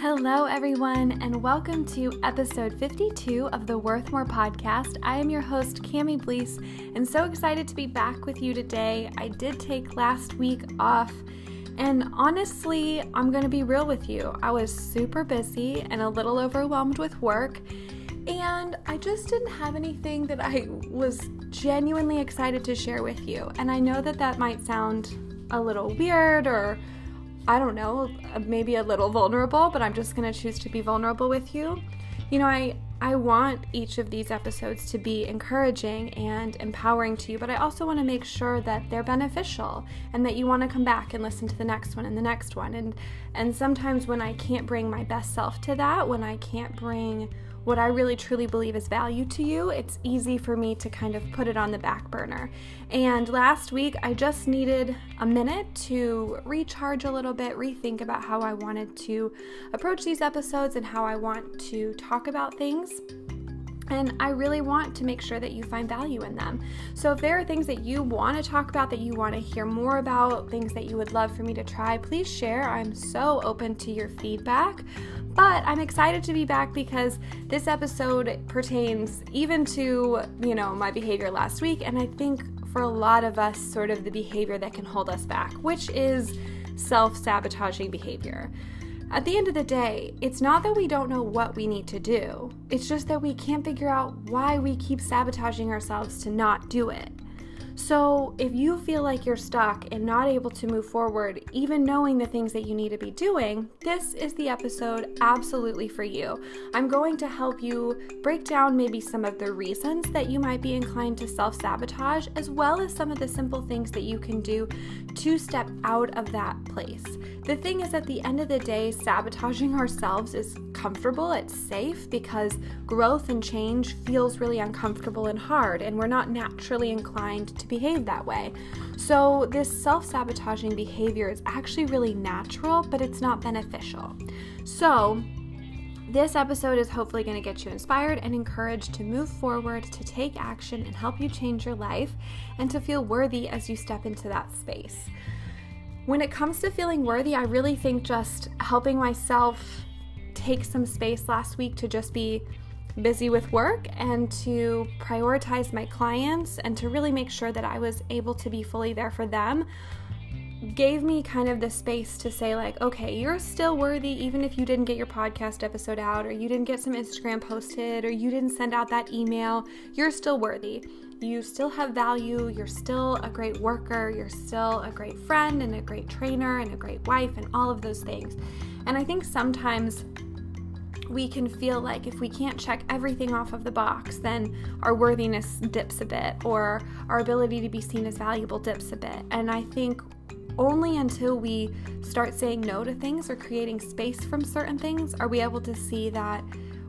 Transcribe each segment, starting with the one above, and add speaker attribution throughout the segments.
Speaker 1: Hello, everyone, and welcome to episode 52 of the Worth More podcast. I am your host, Cami Blease, and so excited to be back with you today. I did take last week off, and honestly, I'm going to be real with you. I was super busy and a little overwhelmed with work, and I just didn't have anything that I was genuinely excited to share with you. And I know that that might sound a little weird or I don't know, maybe a little vulnerable, but I'm just going to choose to be vulnerable with you. You know, I I want each of these episodes to be encouraging and empowering to you, but I also want to make sure that they're beneficial and that you want to come back and listen to the next one and the next one. And and sometimes when I can't bring my best self to that, when I can't bring what I really truly believe is value to you, it's easy for me to kind of put it on the back burner. And last week, I just needed a minute to recharge a little bit, rethink about how I wanted to approach these episodes and how I want to talk about things. And I really want to make sure that you find value in them. So, if there are things that you want to talk about, that you want to hear more about, things that you would love for me to try, please share. I'm so open to your feedback. But I'm excited to be back because this episode pertains even to, you know, my behavior last week. And I think for a lot of us, sort of the behavior that can hold us back, which is self sabotaging behavior. At the end of the day, it's not that we don't know what we need to do, it's just that we can't figure out why we keep sabotaging ourselves to not do it. So, if you feel like you're stuck and not able to move forward, even knowing the things that you need to be doing, this is the episode absolutely for you. I'm going to help you break down maybe some of the reasons that you might be inclined to self sabotage, as well as some of the simple things that you can do to step out of that place. The thing is, at the end of the day, sabotaging ourselves is comfortable, it's safe because growth and change feels really uncomfortable and hard, and we're not naturally inclined to behave that way. So, this self sabotaging behavior is actually really natural, but it's not beneficial. So, this episode is hopefully going to get you inspired and encouraged to move forward, to take action, and help you change your life, and to feel worthy as you step into that space. When it comes to feeling worthy, I really think just helping myself take some space last week to just be busy with work and to prioritize my clients and to really make sure that I was able to be fully there for them gave me kind of the space to say like okay you're still worthy even if you didn't get your podcast episode out or you didn't get some Instagram posted or you didn't send out that email. You're still worthy. You still have value. You're still a great worker. You're still a great friend and a great trainer and a great wife and all of those things. And i think sometimes we can feel like if we can't check everything off of the box, then our worthiness dips a bit or our ability to be seen as valuable dips a bit. And I think only until we start saying no to things or creating space from certain things are we able to see that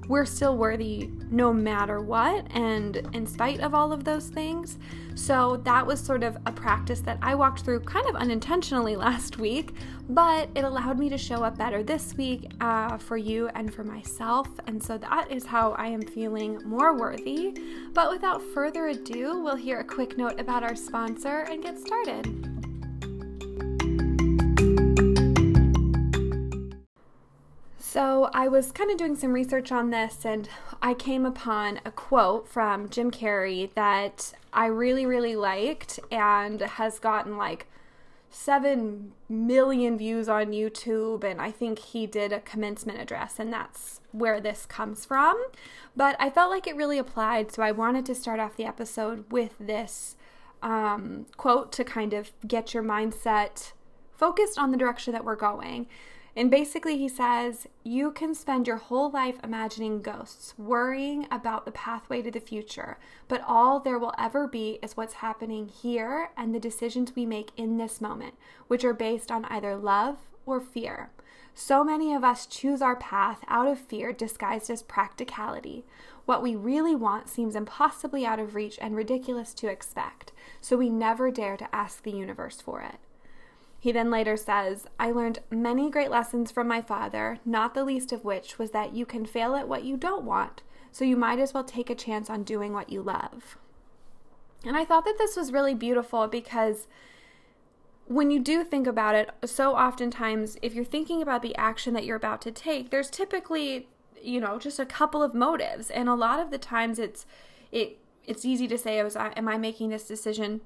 Speaker 1: we're still worthy no matter what and in spite of all of those things. So that was sort of a practice that I walked through kind of unintentionally last week, but it allowed me to show up better this week uh, for you and for myself. And so that is how I am feeling more worthy. But without further ado, we'll hear a quick note about our sponsor and get started. So, I was kind of doing some research on this and I came upon a quote from Jim Carrey that I really, really liked and has gotten like 7 million views on YouTube. And I think he did a commencement address, and that's where this comes from. But I felt like it really applied, so I wanted to start off the episode with this um, quote to kind of get your mindset focused on the direction that we're going. And basically, he says, You can spend your whole life imagining ghosts, worrying about the pathway to the future, but all there will ever be is what's happening here and the decisions we make in this moment, which are based on either love or fear. So many of us choose our path out of fear disguised as practicality. What we really want seems impossibly out of reach and ridiculous to expect, so we never dare to ask the universe for it. He then later says, I learned many great lessons from my father, not the least of which was that you can fail at what you don't want, so you might as well take a chance on doing what you love. And I thought that this was really beautiful because when you do think about it, so oftentimes, if you're thinking about the action that you're about to take, there's typically, you know, just a couple of motives, and a lot of the times it's it it's easy to say, oh, "Was am I making this decision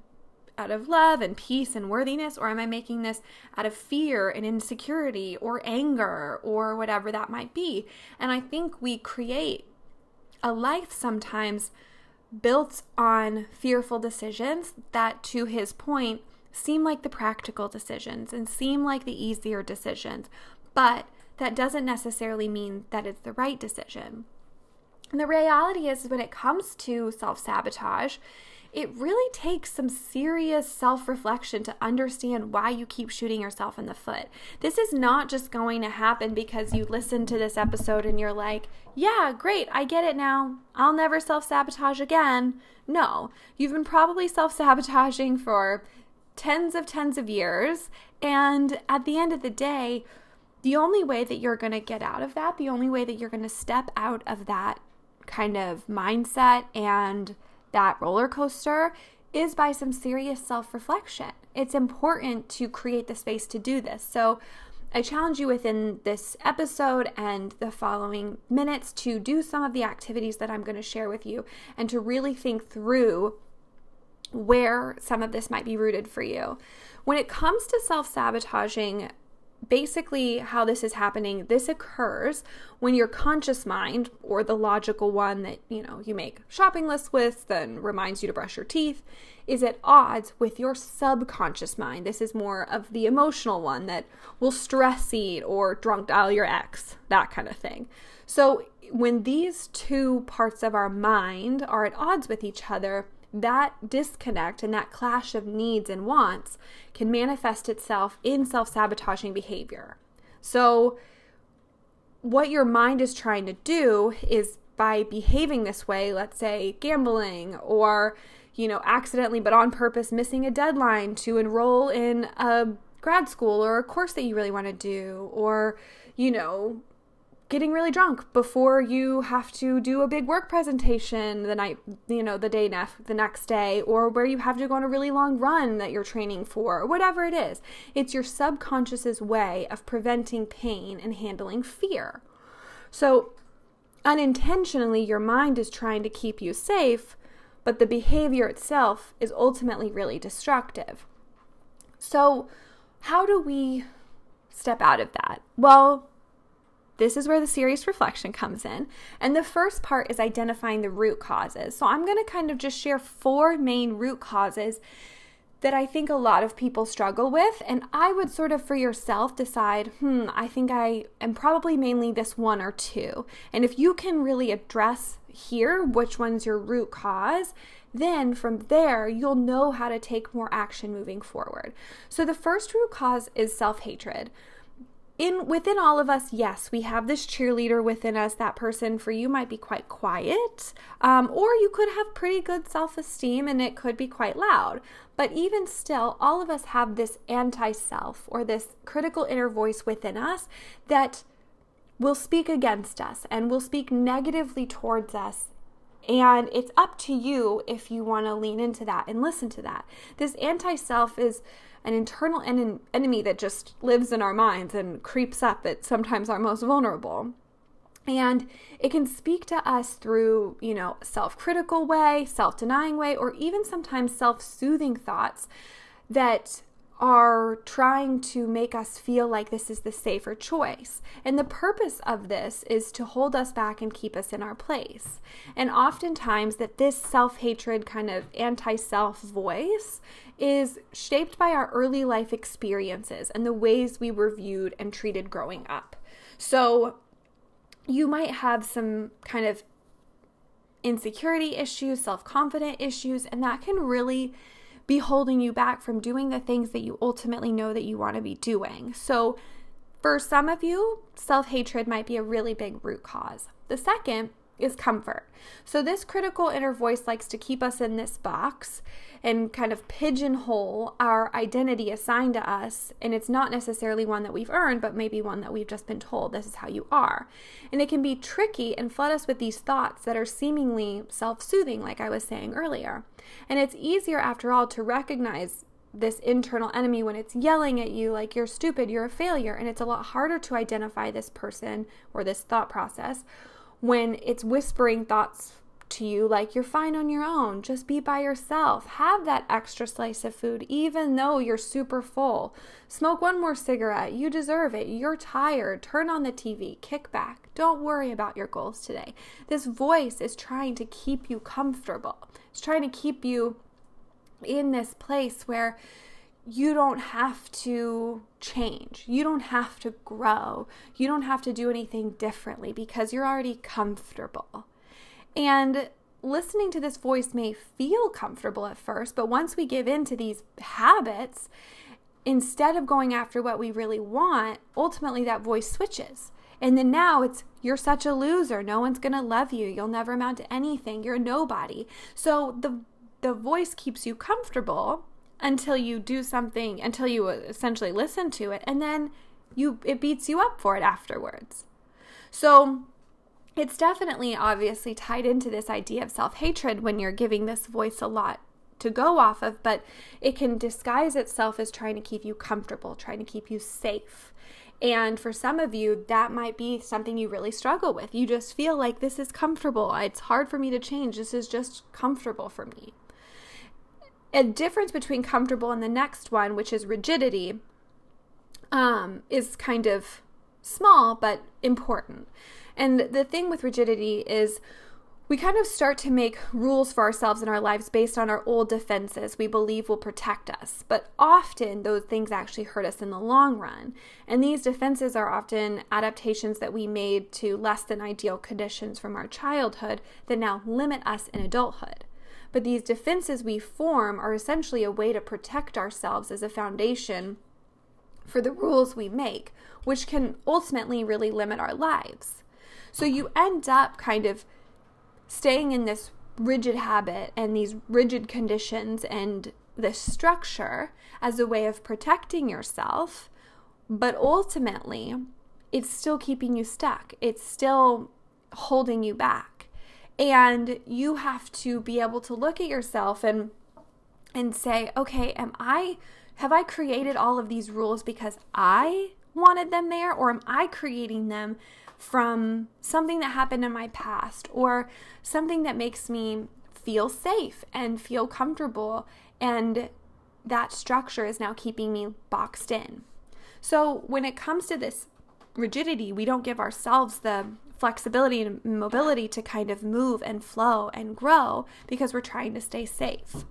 Speaker 1: out of love and peace and worthiness, or am I making this out of fear and insecurity or anger or whatever that might be?" And I think we create a life sometimes built on fearful decisions that, to his point seem like the practical decisions and seem like the easier decisions, but that doesn't necessarily mean that it's the right decision. And the reality is, when it comes to self sabotage, it really takes some serious self reflection to understand why you keep shooting yourself in the foot. This is not just going to happen because you listen to this episode and you're like, yeah, great, I get it now. I'll never self sabotage again. No, you've been probably self sabotaging for tens of tens of years. And at the end of the day, the only way that you're going to get out of that, the only way that you're going to step out of that kind of mindset and that roller coaster is by some serious self reflection. It's important to create the space to do this. So, I challenge you within this episode and the following minutes to do some of the activities that I'm going to share with you and to really think through where some of this might be rooted for you. When it comes to self sabotaging, basically how this is happening this occurs when your conscious mind or the logical one that you know you make shopping lists with then reminds you to brush your teeth is at odds with your subconscious mind. This is more of the emotional one that will stress eat or drunk dial your ex that kind of thing. So when these two parts of our mind are at odds with each other that disconnect and that clash of needs and wants can manifest itself in self sabotaging behavior. So, what your mind is trying to do is by behaving this way, let's say gambling or, you know, accidentally but on purpose missing a deadline to enroll in a grad school or a course that you really want to do, or, you know, getting really drunk before you have to do a big work presentation the night, you know, the day nef- the next day, or where you have to go on a really long run that you're training for, or whatever it is. It's your subconscious's way of preventing pain and handling fear. So, unintentionally, your mind is trying to keep you safe, but the behavior itself is ultimately really destructive. So, how do we step out of that? Well, this is where the serious reflection comes in. And the first part is identifying the root causes. So I'm going to kind of just share four main root causes that I think a lot of people struggle with. And I would sort of for yourself decide, hmm, I think I am probably mainly this one or two. And if you can really address here which one's your root cause, then from there you'll know how to take more action moving forward. So the first root cause is self hatred in within all of us yes we have this cheerleader within us. That person for you might be quite quiet um, or you could have pretty good self-esteem and it could be quite loud. But even still all of us have this anti-self or this critical inner voice within us that will speak against us and will speak negatively towards us and it's up to you if you want to lean into that and listen to that this anti-self is an internal en- enemy that just lives in our minds and creeps up at sometimes our most vulnerable. And it can speak to us through, you know, self critical way, self denying way, or even sometimes self soothing thoughts that are trying to make us feel like this is the safer choice. And the purpose of this is to hold us back and keep us in our place. And oftentimes, that this self hatred kind of anti self voice is shaped by our early life experiences and the ways we were viewed and treated growing up. So, you might have some kind of insecurity issues, self confident issues, and that can really be holding you back from doing the things that you ultimately know that you want to be doing. So, for some of you, self hatred might be a really big root cause. The second is comfort. So, this critical inner voice likes to keep us in this box and kind of pigeonhole our identity assigned to us. And it's not necessarily one that we've earned, but maybe one that we've just been told this is how you are. And it can be tricky and flood us with these thoughts that are seemingly self soothing, like I was saying earlier. And it's easier, after all, to recognize this internal enemy when it's yelling at you like you're stupid, you're a failure. And it's a lot harder to identify this person or this thought process when it's whispering thoughts to you like you're fine on your own. Just be by yourself. Have that extra slice of food, even though you're super full. Smoke one more cigarette. You deserve it. You're tired. Turn on the TV. Kick back. Don't worry about your goals today. This voice is trying to keep you comfortable, it's trying to keep you in this place where you don't have to change. You don't have to grow. You don't have to do anything differently because you're already comfortable. And listening to this voice may feel comfortable at first, but once we give in to these habits, instead of going after what we really want, ultimately that voice switches. And then now it's, you're such a loser. No one's going to love you. You'll never amount to anything. You're nobody. So the, the voice keeps you comfortable until you do something, until you essentially listen to it. And then you, it beats you up for it afterwards. So it's definitely obviously tied into this idea of self hatred when you're giving this voice a lot to go off of, but it can disguise itself as trying to keep you comfortable, trying to keep you safe. And for some of you, that might be something you really struggle with. You just feel like this is comfortable. It's hard for me to change. This is just comfortable for me. A difference between comfortable and the next one, which is rigidity, um, is kind of small but important. And the thing with rigidity is we kind of start to make rules for ourselves in our lives based on our old defenses we believe will protect us. But often those things actually hurt us in the long run. And these defenses are often adaptations that we made to less than ideal conditions from our childhood that now limit us in adulthood. But these defenses we form are essentially a way to protect ourselves as a foundation for the rules we make, which can ultimately really limit our lives. So you end up kind of staying in this rigid habit and these rigid conditions and this structure as a way of protecting yourself, but ultimately, it's still keeping you stuck. It's still holding you back. And you have to be able to look at yourself and and say, "Okay, am I have I created all of these rules because I wanted them there or am I creating them from something that happened in my past or something that makes me feel safe and feel comfortable. And that structure is now keeping me boxed in. So when it comes to this rigidity, we don't give ourselves the flexibility and mobility to kind of move and flow and grow because we're trying to stay safe.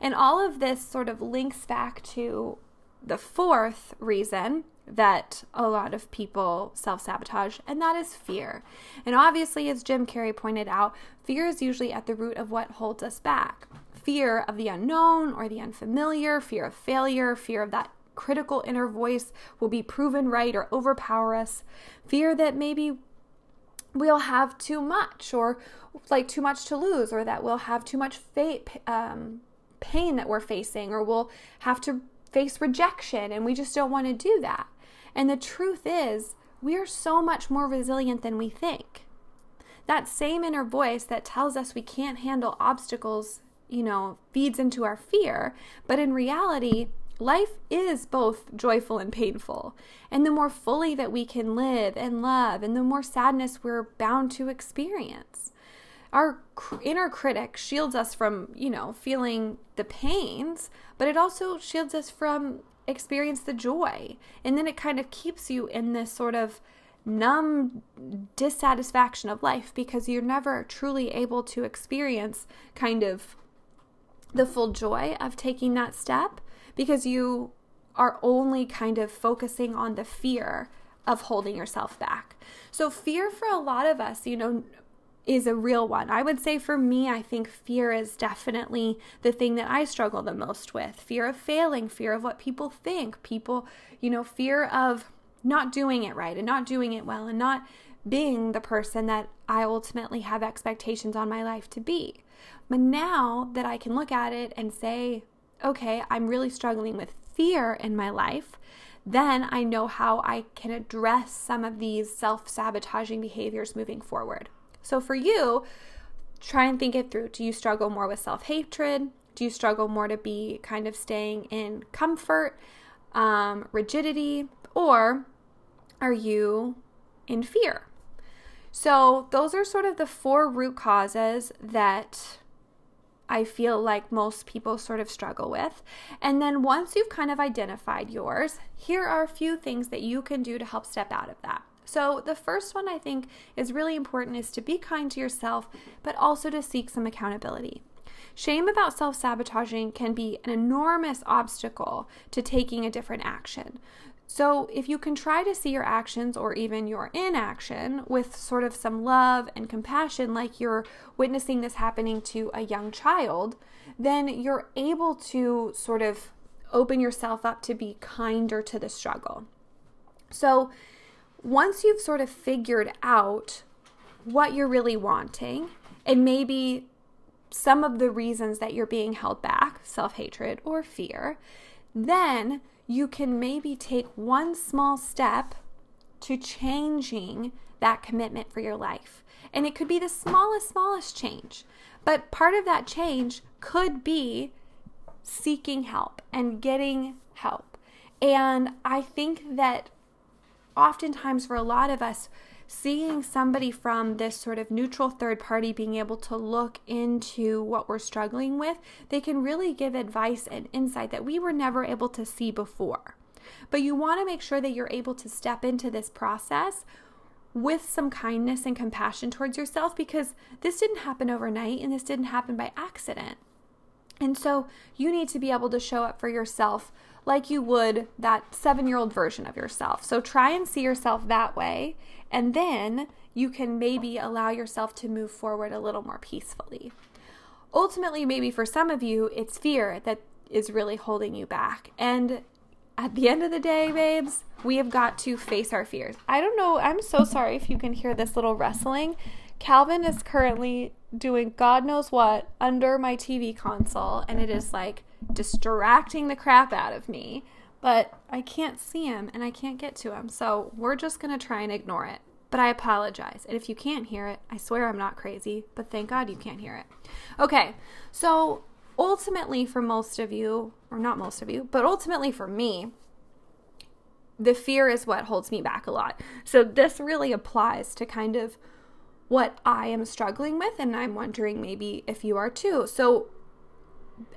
Speaker 1: And all of this sort of links back to the fourth reason that a lot of people self sabotage, and that is fear. And obviously, as Jim Carrey pointed out, fear is usually at the root of what holds us back fear of the unknown or the unfamiliar, fear of failure, fear of that critical inner voice will be proven right or overpower us, fear that maybe we'll have too much or like too much to lose or that we'll have too much fate, um, pain that we're facing or we'll have to face rejection and we just don't want to do that. And the truth is, we are so much more resilient than we think. That same inner voice that tells us we can't handle obstacles, you know, feeds into our fear. But in reality, life is both joyful and painful. And the more fully that we can live and love, and the more sadness we're bound to experience. Our inner critic shields us from, you know, feeling the pains, but it also shields us from experience the joy. And then it kind of keeps you in this sort of numb dissatisfaction of life because you're never truly able to experience kind of the full joy of taking that step because you are only kind of focusing on the fear of holding yourself back. So, fear for a lot of us, you know, is a real one. I would say for me, I think fear is definitely the thing that I struggle the most with fear of failing, fear of what people think, people, you know, fear of not doing it right and not doing it well and not being the person that I ultimately have expectations on my life to be. But now that I can look at it and say, okay, I'm really struggling with fear in my life, then I know how I can address some of these self sabotaging behaviors moving forward. So for you, try and think it through. Do you struggle more with self hatred? Do you struggle more to be kind of staying in comfort, um, rigidity, or are you in fear? So, those are sort of the four root causes that I feel like most people sort of struggle with. And then once you've kind of identified yours, here are a few things that you can do to help step out of that. So, the first one I think is really important is to be kind to yourself, but also to seek some accountability. Shame about self sabotaging can be an enormous obstacle to taking a different action. So, if you can try to see your actions or even your inaction with sort of some love and compassion, like you're witnessing this happening to a young child, then you're able to sort of open yourself up to be kinder to the struggle. So, once you've sort of figured out what you're really wanting and maybe some of the reasons that you're being held back, self hatred or fear, then you can maybe take one small step to changing that commitment for your life. And it could be the smallest, smallest change. But part of that change could be seeking help and getting help. And I think that oftentimes for a lot of us, seeing somebody from this sort of neutral third party being able to look into what we're struggling with, they can really give advice and insight that we were never able to see before. But you want to make sure that you're able to step into this process with some kindness and compassion towards yourself because this didn't happen overnight and this didn't happen by accident. And so you need to be able to show up for yourself like you would that seven year old version of yourself. So try and see yourself that way, and then you can maybe allow yourself to move forward a little more peacefully. Ultimately, maybe for some of you, it's fear that is really holding you back. And at the end of the day, babes, we have got to face our fears. I don't know. I'm so sorry if you can hear this little rustling. Calvin is currently doing God knows what under my TV console, and it is like distracting the crap out of me, but I can't see him and I can't get to him. So we're just to try and ignore it. But I apologize. And if you can't hear it, I swear I'm not crazy, but thank God you can't hear it. Okay, so ultimately, for most of you, or not most of you, but ultimately for me, the fear is what holds me back a lot. So this really applies to kind of what I am struggling with, and I'm wondering maybe if you are too. So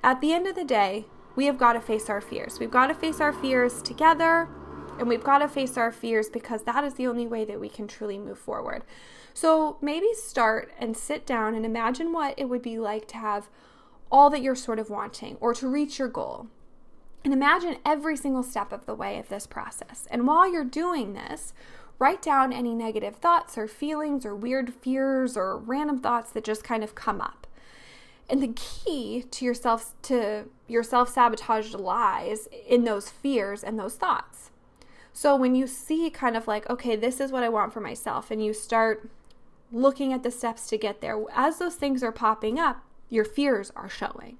Speaker 1: at the end of the day, we have got to face our fears. We've got to face our fears together and we've got to face our fears because that is the only way that we can truly move forward. So maybe start and sit down and imagine what it would be like to have all that you're sort of wanting or to reach your goal. And imagine every single step of the way of this process. And while you're doing this, write down any negative thoughts or feelings or weird fears or random thoughts that just kind of come up. And the key to yourself to your self-sabotaged lies in those fears and those thoughts. So when you see kind of like, okay, this is what I want for myself, and you start looking at the steps to get there, as those things are popping up, your fears are showing.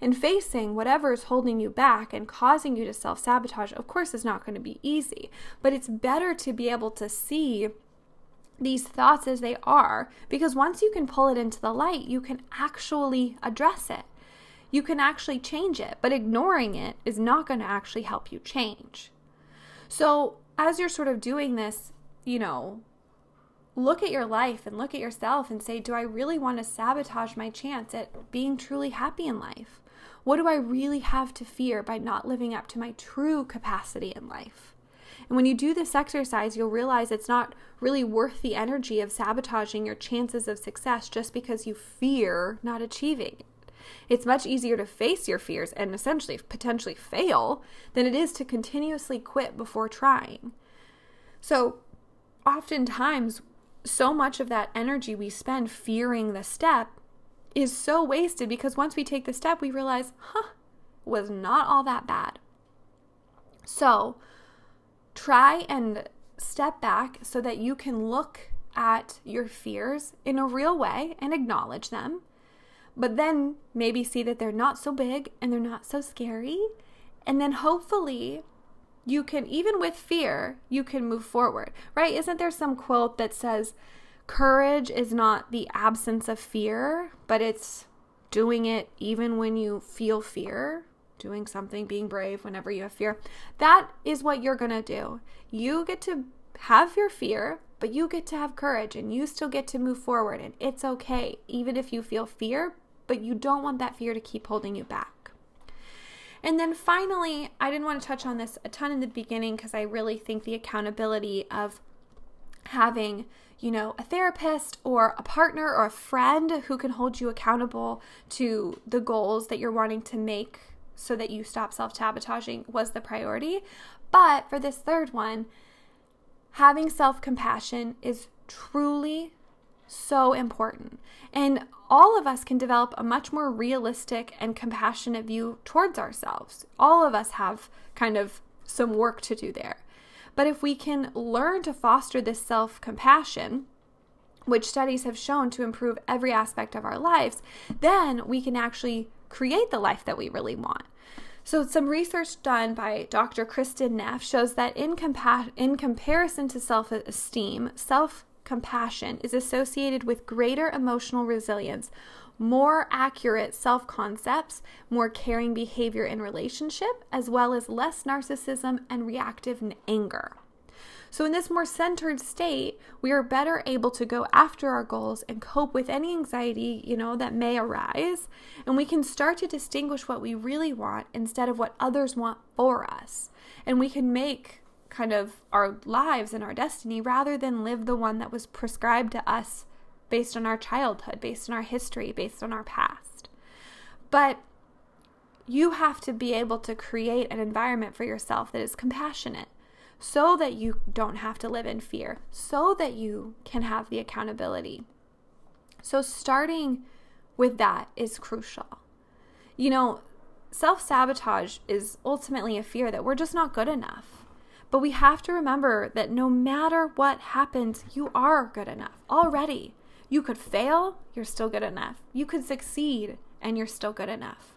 Speaker 1: And facing whatever is holding you back and causing you to self sabotage, of course, is not going to be easy, but it's better to be able to see these thoughts as they are because once you can pull it into the light, you can actually address it. You can actually change it, but ignoring it is not going to actually help you change. So, as you're sort of doing this, you know, look at your life and look at yourself and say, do I really want to sabotage my chance at being truly happy in life? What do I really have to fear by not living up to my true capacity in life? And when you do this exercise, you'll realize it's not really worth the energy of sabotaging your chances of success just because you fear not achieving it. It's much easier to face your fears and essentially potentially fail than it is to continuously quit before trying. So, oftentimes, so much of that energy we spend fearing the step is so wasted because once we take the step, we realize, huh, was not all that bad. So, try and step back so that you can look at your fears in a real way and acknowledge them. But then maybe see that they're not so big and they're not so scary. And then hopefully you can, even with fear, you can move forward, right? Isn't there some quote that says, courage is not the absence of fear, but it's doing it even when you feel fear, doing something, being brave whenever you have fear. That is what you're going to do. You get to have your fear, but you get to have courage and you still get to move forward. And it's okay, even if you feel fear, but you don't want that fear to keep holding you back. And then finally, I didn't want to touch on this a ton in the beginning because I really think the accountability of having you know, a therapist or a partner or a friend who can hold you accountable to the goals that you're wanting to make so that you stop self sabotaging was the priority. But for this third one, having self compassion is truly so important. And all of us can develop a much more realistic and compassionate view towards ourselves. All of us have kind of some work to do there. But if we can learn to foster this self compassion, which studies have shown to improve every aspect of our lives, then we can actually create the life that we really want. So, some research done by Dr. Kristin Neff shows that in, compa- in comparison to self esteem, self compassion is associated with greater emotional resilience, more accurate self concepts, more caring behavior in relationship, as well as less narcissism and reactive anger. So, in this more centered state, we are better able to go after our goals and cope with any anxiety, you know, that may arise. And we can start to distinguish what we really want instead of what others want for us. And we can make kind of our lives and our destiny rather than live the one that was prescribed to us based on our childhood, based on our history, based on our past. But you have to be able to create an environment for yourself that is compassionate so that you don't have to live in fear, so that you can have the accountability. So, starting with that is crucial. You know, self sabotage is ultimately a fear that we're just not good enough. But we have to remember that no matter what happens, you are good enough already. You could fail, you're still good enough. You could succeed, and you're still good enough.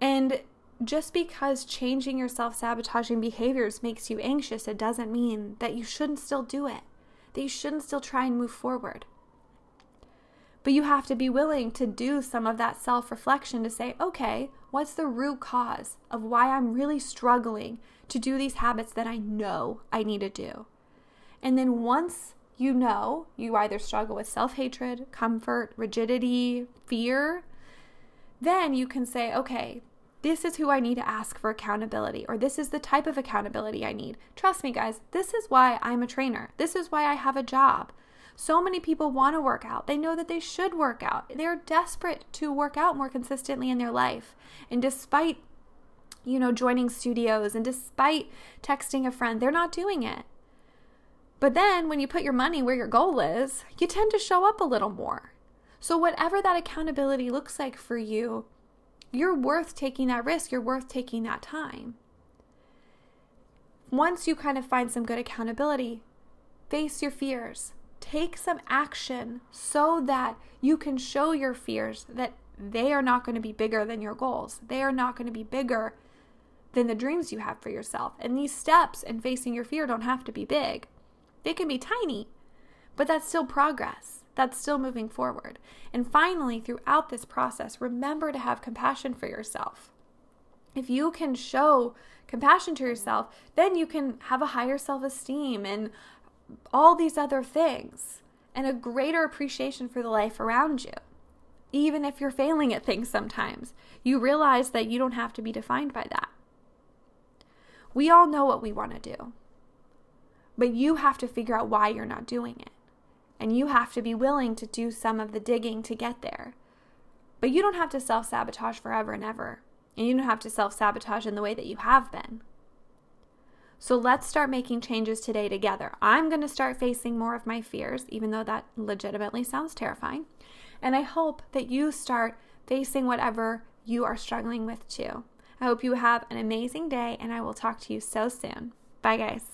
Speaker 1: And just because changing your self sabotaging behaviors makes you anxious, it doesn't mean that you shouldn't still do it, that you shouldn't still try and move forward. But you have to be willing to do some of that self reflection to say, okay, what's the root cause of why I'm really struggling to do these habits that I know I need to do? And then once you know you either struggle with self hatred, comfort, rigidity, fear, then you can say, okay, this is who I need to ask for accountability, or this is the type of accountability I need. Trust me, guys, this is why I'm a trainer. This is why I have a job. So many people want to work out. They know that they should work out. They're desperate to work out more consistently in their life. And despite, you know, joining studios and despite texting a friend, they're not doing it. But then when you put your money where your goal is, you tend to show up a little more. So, whatever that accountability looks like for you, you're worth taking that risk. You're worth taking that time. Once you kind of find some good accountability, face your fears. Take some action so that you can show your fears that they are not going to be bigger than your goals. They are not going to be bigger than the dreams you have for yourself. And these steps in facing your fear don't have to be big, they can be tiny, but that's still progress that's still moving forward. And finally, throughout this process, remember to have compassion for yourself. If you can show compassion to yourself, then you can have a higher self esteem and all these other things and a greater appreciation for the life around you. Even if you're failing at things sometimes, you realize that you don't have to be defined by that. We all know what we want to do, but you have to figure out why you're not doing it and you have to be willing to do some of the digging to get there. But you don't have to self sabotage forever and ever, and you don't have to self sabotage in the way that you have been. So let's start making changes today together. I'm going to start facing more of my fears, even though that legitimately sounds terrifying. And I hope that you start facing whatever you are struggling with too. I hope you have an amazing day, and I will talk to you so soon. Bye, guys.